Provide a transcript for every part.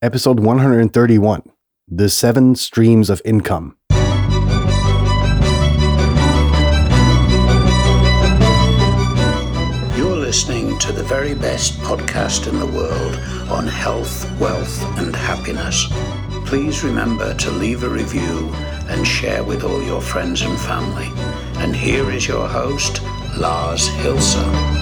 episode 131 The Seven Streams of Income. You're listening to the very best podcast in the world on health, wealth, and happiness. Please remember to leave a review and share with all your friends and family. And here is your host, Lars Hilser.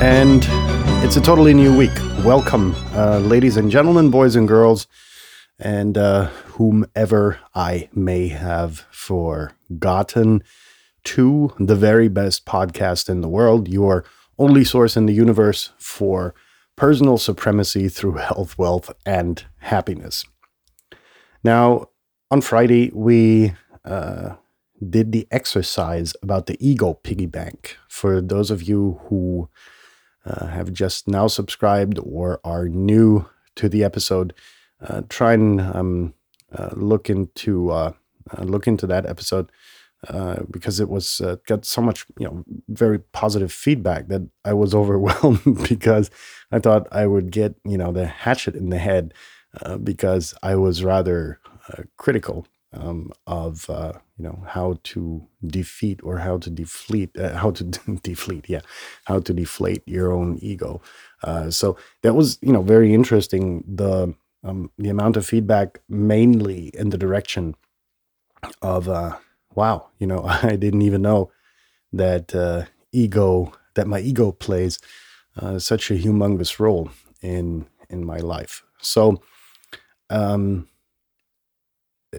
And it's a totally new week. Welcome, uh, ladies and gentlemen, boys and girls, and uh, whomever I may have forgotten to the very best podcast in the world, your only source in the universe for personal supremacy through health, wealth, and happiness. Now, on Friday, we uh, did the exercise about the ego piggy bank. For those of you who uh, have just now subscribed or are new to the episode, uh, try and um, uh, look into uh, uh, look into that episode because it was got so much you know very positive feedback that I was overwhelmed because I thought I would get you know the hatchet in the head because I was rather critical um, of uh, you know how to defeat or how to deflate uh, how to deflate yeah how to deflate your own ego. Uh, so that was you know very interesting. The um, the amount of feedback mainly in the direction of uh, wow you know I didn't even know that uh, ego that my ego plays uh, such a humongous role in in my life. So um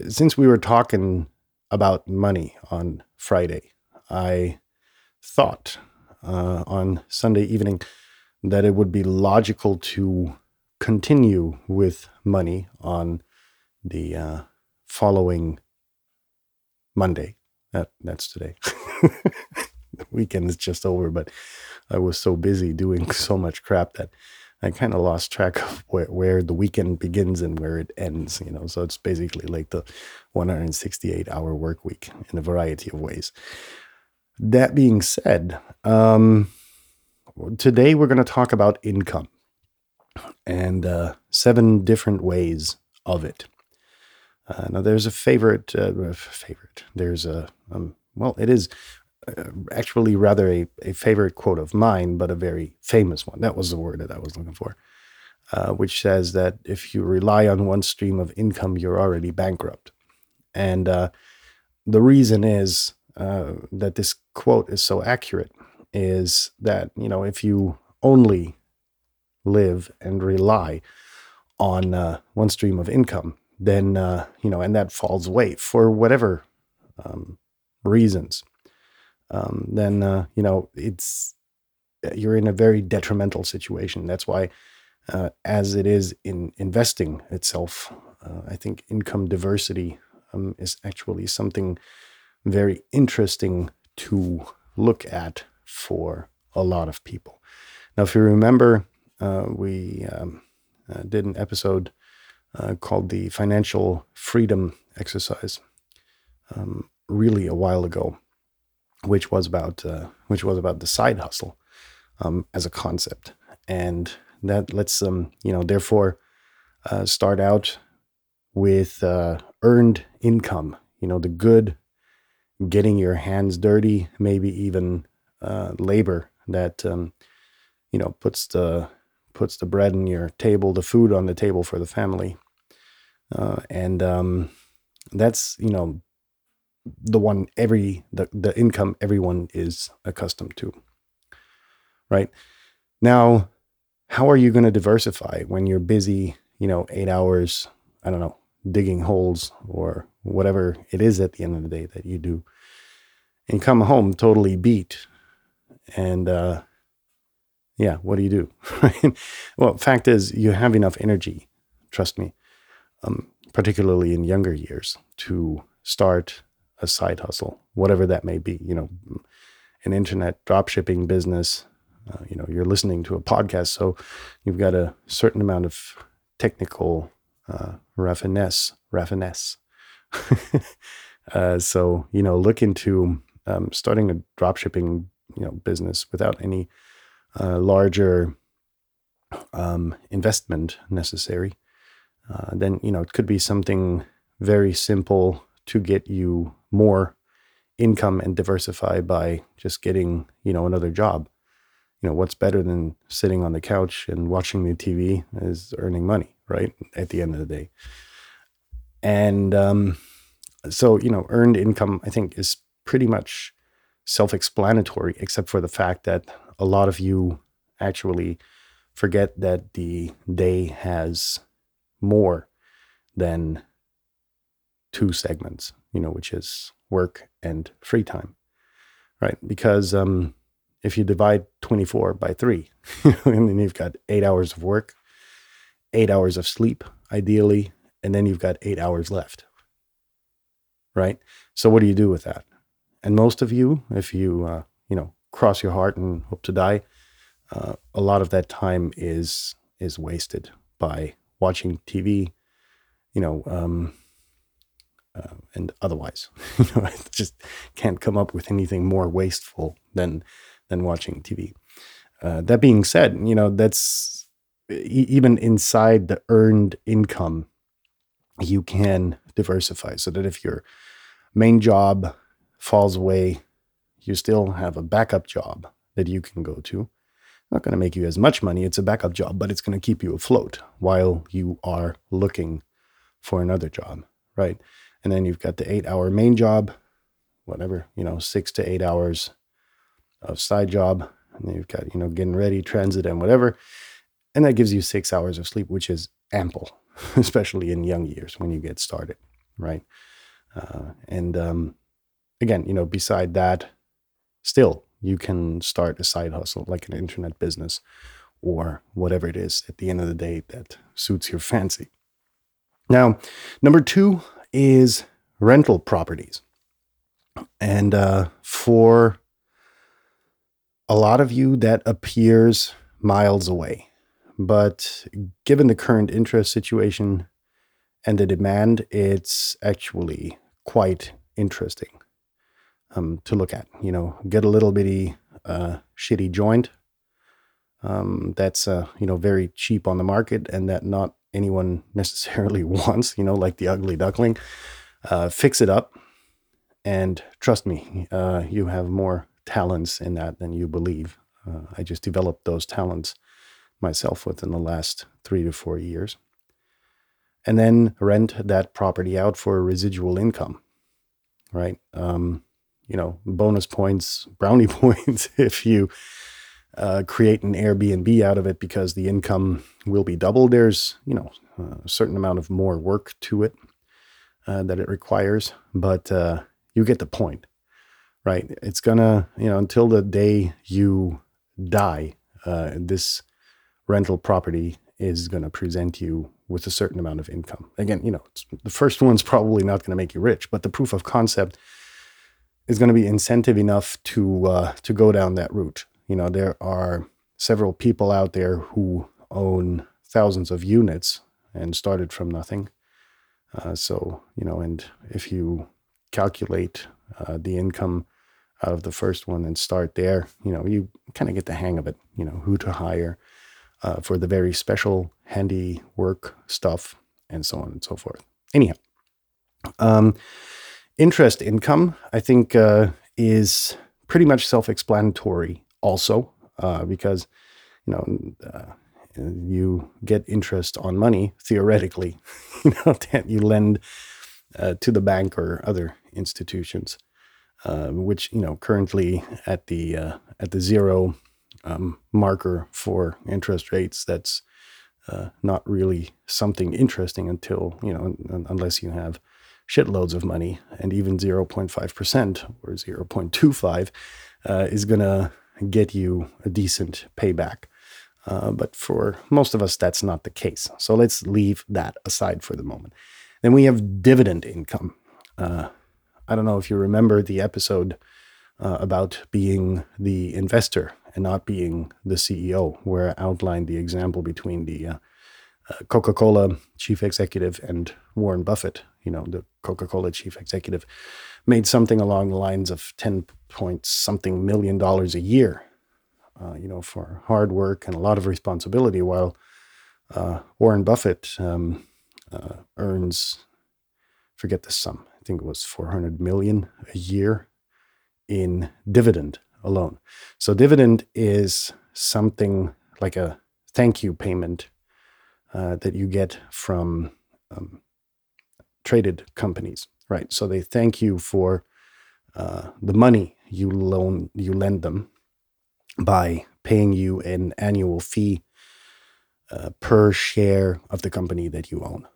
since we were talking about money on Friday, I thought uh, on Sunday evening that it would be logical to continue with money on the uh, following Monday. That that's today. the weekend is just over, but I was so busy doing so much crap that I kind of lost track of where, where the weekend begins and where it ends, you know. So it's basically like the 168 hour work week in a variety of ways. That being said, um, today we're going to talk about income and uh, seven different ways of it. Uh, now, there's a favorite, uh, favorite. There's a, um, well, it is actually rather a, a favorite quote of mine, but a very famous one. That was the word that I was looking for, uh, which says that if you rely on one stream of income, you're already bankrupt. And uh, the reason is uh, that this quote is so accurate is that, you know, if you only live and rely on uh, one stream of income, then, uh, you know, and that falls away for whatever um, reasons um, then uh, you know it's uh, you're in a very detrimental situation. That's why, uh, as it is in investing itself, uh, I think income diversity um, is actually something very interesting to look at for a lot of people. Now, if you remember, uh, we um, uh, did an episode called the Financial Freedom Exercise um, really a while ago which was about uh, which was about the side hustle um, as a concept, and that lets them you know therefore uh, start out with uh, earned income. You know the good, getting your hands dirty, maybe even uh, labor that um, you know puts the puts the bread on your table, the food on the table for the family, uh, and um, that's you know the one every the, the income everyone is accustomed to right? Now how are you going to diversify when you're busy you know eight hours i don't know digging holes or whatever it is at the end of the day that you do and come home totally beat and uh yeah what do you do? Well fact is you have enough energy trust me um, particularly in younger years to start a side hustle, whatever that may be. You know, an internet drop shipping business. Uh, you know, you're listening to a podcast, so you've got a certain amount of technical uh, raffinesse, raffinesse Uh, so you know, look into um, starting a drop shipping you know business without any uh, larger um, investment necessary. Uh, then you know it could be something very simple to get you more income and diversify by just getting you know another job. You know what's better than sitting on the couch and watching the tv is earning money right at the end of the day. And um, so you know earned income i think is pretty much self-explanatory except for the fact that a lot of you actually forget that the day has more than two segments you know which is work and free time right? Because um, if you divide 24 by 3 and then you've got 8 hours of work 8 hours of sleep ideally and then you've got 8 hours left right? So what do you do with that? And most of you if you uh, you know cross your heart and hope to die uh, a lot of that time is is wasted by watching tv you know um, uh, and otherwise. you know, I just can't come up with anything more wasteful than than watching TV. Uh, that being said, you know that's e- even inside the earned income, you can diversify so that if your main job falls away, you still have a backup job that you can go to. Not going to make you as much money. It's a backup job, but it's going to keep you afloat while you are looking for another job, right? And then you've got the eight hour main job, whatever, you know, six to eight hours of side job. And then you've got, you know, getting ready, transit, and whatever. And that gives you six hours of sleep, which is ample, especially in young years when you get started, right? Uh, and um, again, you know, beside that, still, you can start a side hustle like an internet business or whatever it is at the end of the day that suits your fancy. Now, number two, is rental properties. And uh, for a lot of you, that appears miles away. But given the current interest situation and the demand, it's actually quite interesting um, to look at. You know, get a little bitty uh, shitty joint um, that's uh, you know very cheap on the market and that not anyone necessarily wants, you know, like the ugly duckling. Uh, fix it up. And trust me, uh, you have more talents in that than you believe. Uh, I just developed those talents myself within the last three to four years. And then rent that property out for residual income, right? Um, you know, bonus points, brownie points if you uh, create an Airbnb out of it because the income will be doubled. There's, you know, a certain amount of more work to it uh, that it requires, but uh, you get the point, right? It's gonna, you know, until the day you die, uh, this rental property is to present you with a certain amount of income. Again, you know, the first one's probably not to make you rich, but the proof of concept is going to be incentive enough to uh, to go down that route you know, there are several people out there who own thousands of units and started from nothing. Uh, so, you know, and if you calculate uh, the income out of the first one and start there, you know, you kind of get the hang of it, you know, who to hire uh, for the very special handy work stuff and so on and so forth. Anyhow, um, interest income, I think, uh, is pretty much self explanatory also uh, because you know uh, you get interest on money theoretically you know that you lend uh, to the bank or other institutions uh, which you know currently at the uh, at the zero um, marker for interest rates that's uh, not really something interesting until you know unless you have shitloads of money and even 0.5% or 0.25 is going to get you a decent payback. Uh, but for most of us, that's not the case. So let's leave that aside for the moment. Then we have dividend income. Uh, I don't know if you remember the episode uh, about being the investor and not being the CEO, where I outlined the example between the uh, uh, Coca Cola chief executive and Warren Buffett. You know, the Coca Cola chief executive, made something along the lines of 10 point something million dollars a year, uh, you know, for hard work and a lot of responsibility, while uh, Warren Buffett um, uh, earns, forget the sum, I think it was 400 million a year in dividend alone. So, dividend is something like a thank you payment uh, that you get from um, traded companies, right? So they thank you for uh, the money you loan you lend them by paying you an annual fee uh, per share of the company that you own,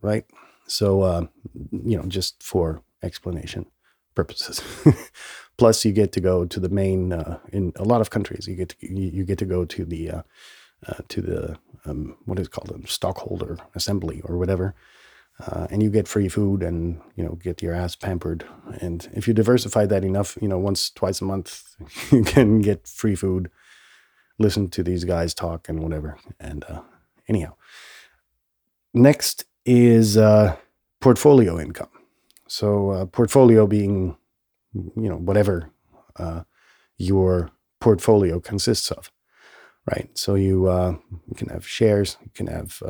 right? So uh, you know, just for explanation purposes. Plus, you get to go to the main uh, in a lot of countries. You get to, you, get to go to the uh, uh, to the um, what is it called a stockholder assembly or whatever, uh, and you get free food and you know get your ass pampered. And if you diversify that enough, you know once twice a month you can get free food, listen to these guys talk and whatever. And uh, anyhow, next is uh, portfolio income. So uh, portfolio being you know whatever uh, your portfolio consists of right? So you uh, you can have shares, you can have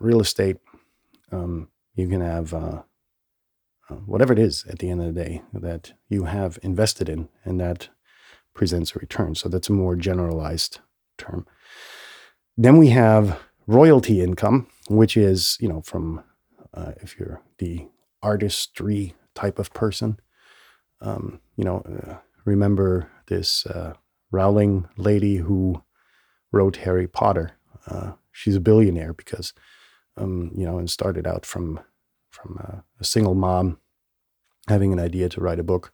real estate, um, you can have uh, uh, whatever it is at the end of the day that you have invested in, and that presents a return. So that's a more generalized term. Then we have royalty income, which is you know from uh, if you're the artistry type of person, um, you know, uh, remember this Rowling lady who wrote Harry Potter. Uh, she's a billionaire because, um, you know, and started out from from a, a, single mom having an idea to write a book,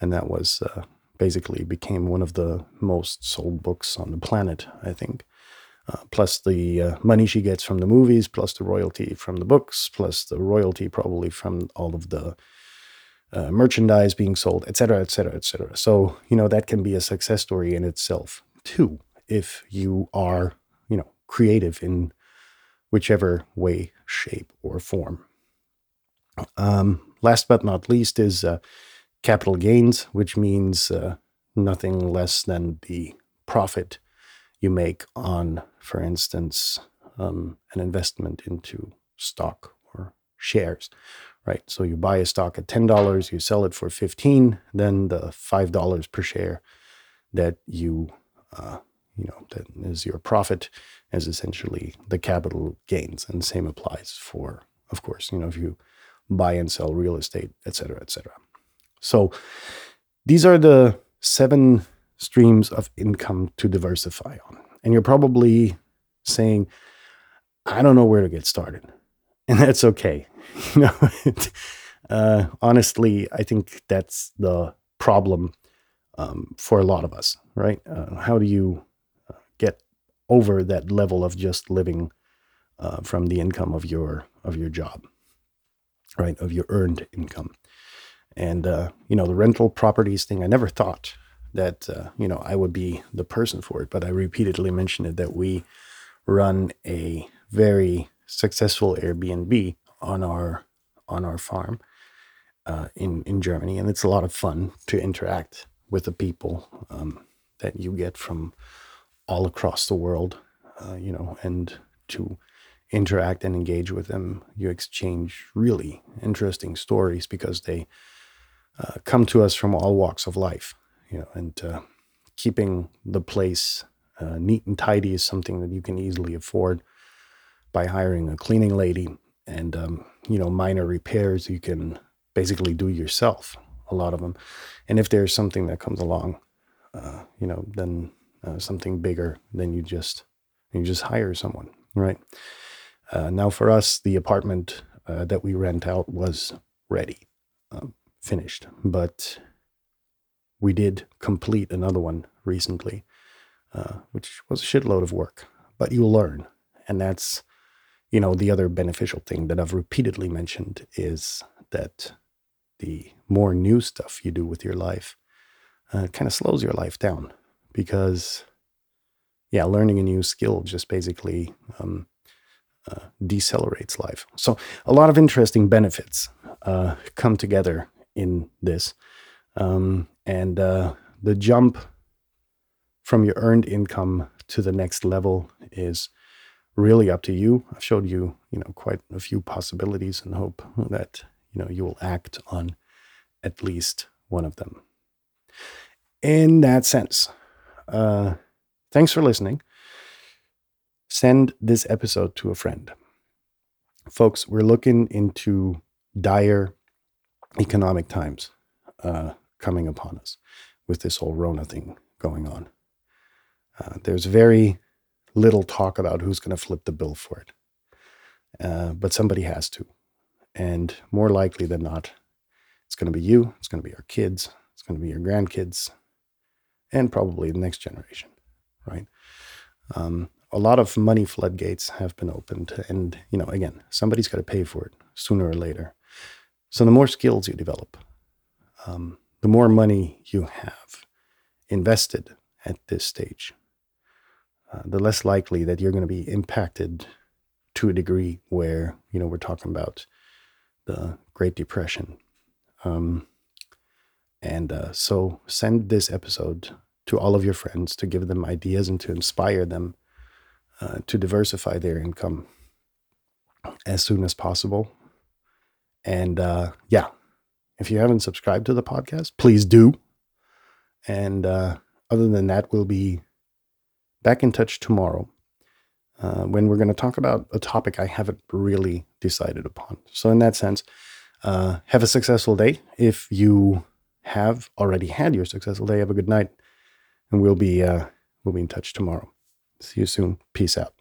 and that was uh, basically became one of the most sold books on the planet, I think. Uh, plus the uh, money she gets from the movies, plus the royalty from the books, plus the royalty probably from all of the uh, merchandise being sold, et cetera, et cetera, et cetera. So, you know, that can be a success story in itself, too if you are, you know, creative in whichever way, shape, or form. Um, last but not least is uh, capital gains, which means uh, nothing less than the profit you make on, for instance, um, an investment into stock or shares, right? So you buy a stock at $10, you sell it for 15, then the $5 per share that you uh, you know, that is your profit as essentially the capital gains. And the same applies for, of course, you know, if you buy and sell real estate, et cetera, et cetera. So these are the seven streams of income to diversify on. And you're probably saying, I don't know where to get started. And that's okay. You know, uh, honestly, I think that's the problem um, for a lot of us, right? Uh, how do you get over that level of just living uh, from the income of your of your job, right? Of your earned income, and uh, you know the rental properties thing. I never thought that uh, you know I would be the person for it, but I repeatedly mentioned it that we run a very successful Airbnb on our on our farm uh, in in Germany, and it's a lot of fun to interact with the people um, that you get from all across the world, uh, you know, and to interact and engage with them, you exchange really interesting stories because they uh, come to us from all walks of life, you know, and uh, keeping the place uh, neat and tidy is something that you can easily afford by hiring a cleaning lady and, um, you know, minor repairs you can basically do yourself, a lot of them. And if there's something that comes along, uh, you know, then uh, something bigger, than you just you just hire someone, right? Uh, now, for us, the apartment uh, that we rent out was ready, um, finished, but we did complete another one recently, uh, which was a shitload of work. But you learn, and that's you know the other beneficial thing that I've repeatedly mentioned is that the more new stuff you do with your life uh, kind of slows your life down because yeah learning a new skill just basically um, uh, decelerates life. So, a lot of interesting benefits uh, come together in this. Um, and uh, the jump from your earned income to the next level is really up to you. I've showed you, you know, quite a few possibilities and hope that, you know, you will act on at least one of them. In that sense, uh, thanks for listening. Send this episode to a friend. Folks, we're looking into dire economic times uh, coming upon us with this whole Rona thing going on. Uh, there's very little talk about who's going to flip the bill for it. Uh, but somebody has to. And more likely than not, it's going to be you, it's going to be our kids, it's going to be your grandkids, and probably the next generation, right? Um, a lot of money floodgates have been opened. And, you know, again, somebody's got to pay for it sooner or later. So the more skills you develop, um, the more money you have invested at this stage, uh, the less likely that you're going to be impacted to a degree where you know we're talking about the Great Depression. Um, and uh, so send this episode to all of your friends to give them ideas and to inspire them uh, to diversify their income as soon as possible. And uh, yeah, if you haven't subscribed to the podcast, please do. And uh, other than that, we'll be back in touch tomorrow uh, when we're going to talk about a topic I haven't really decided upon. So, in that sense, uh, have a successful day. If you have already had your successful day, have a good night, and we'll be uh, we'll be in touch tomorrow. See you soon. Peace out.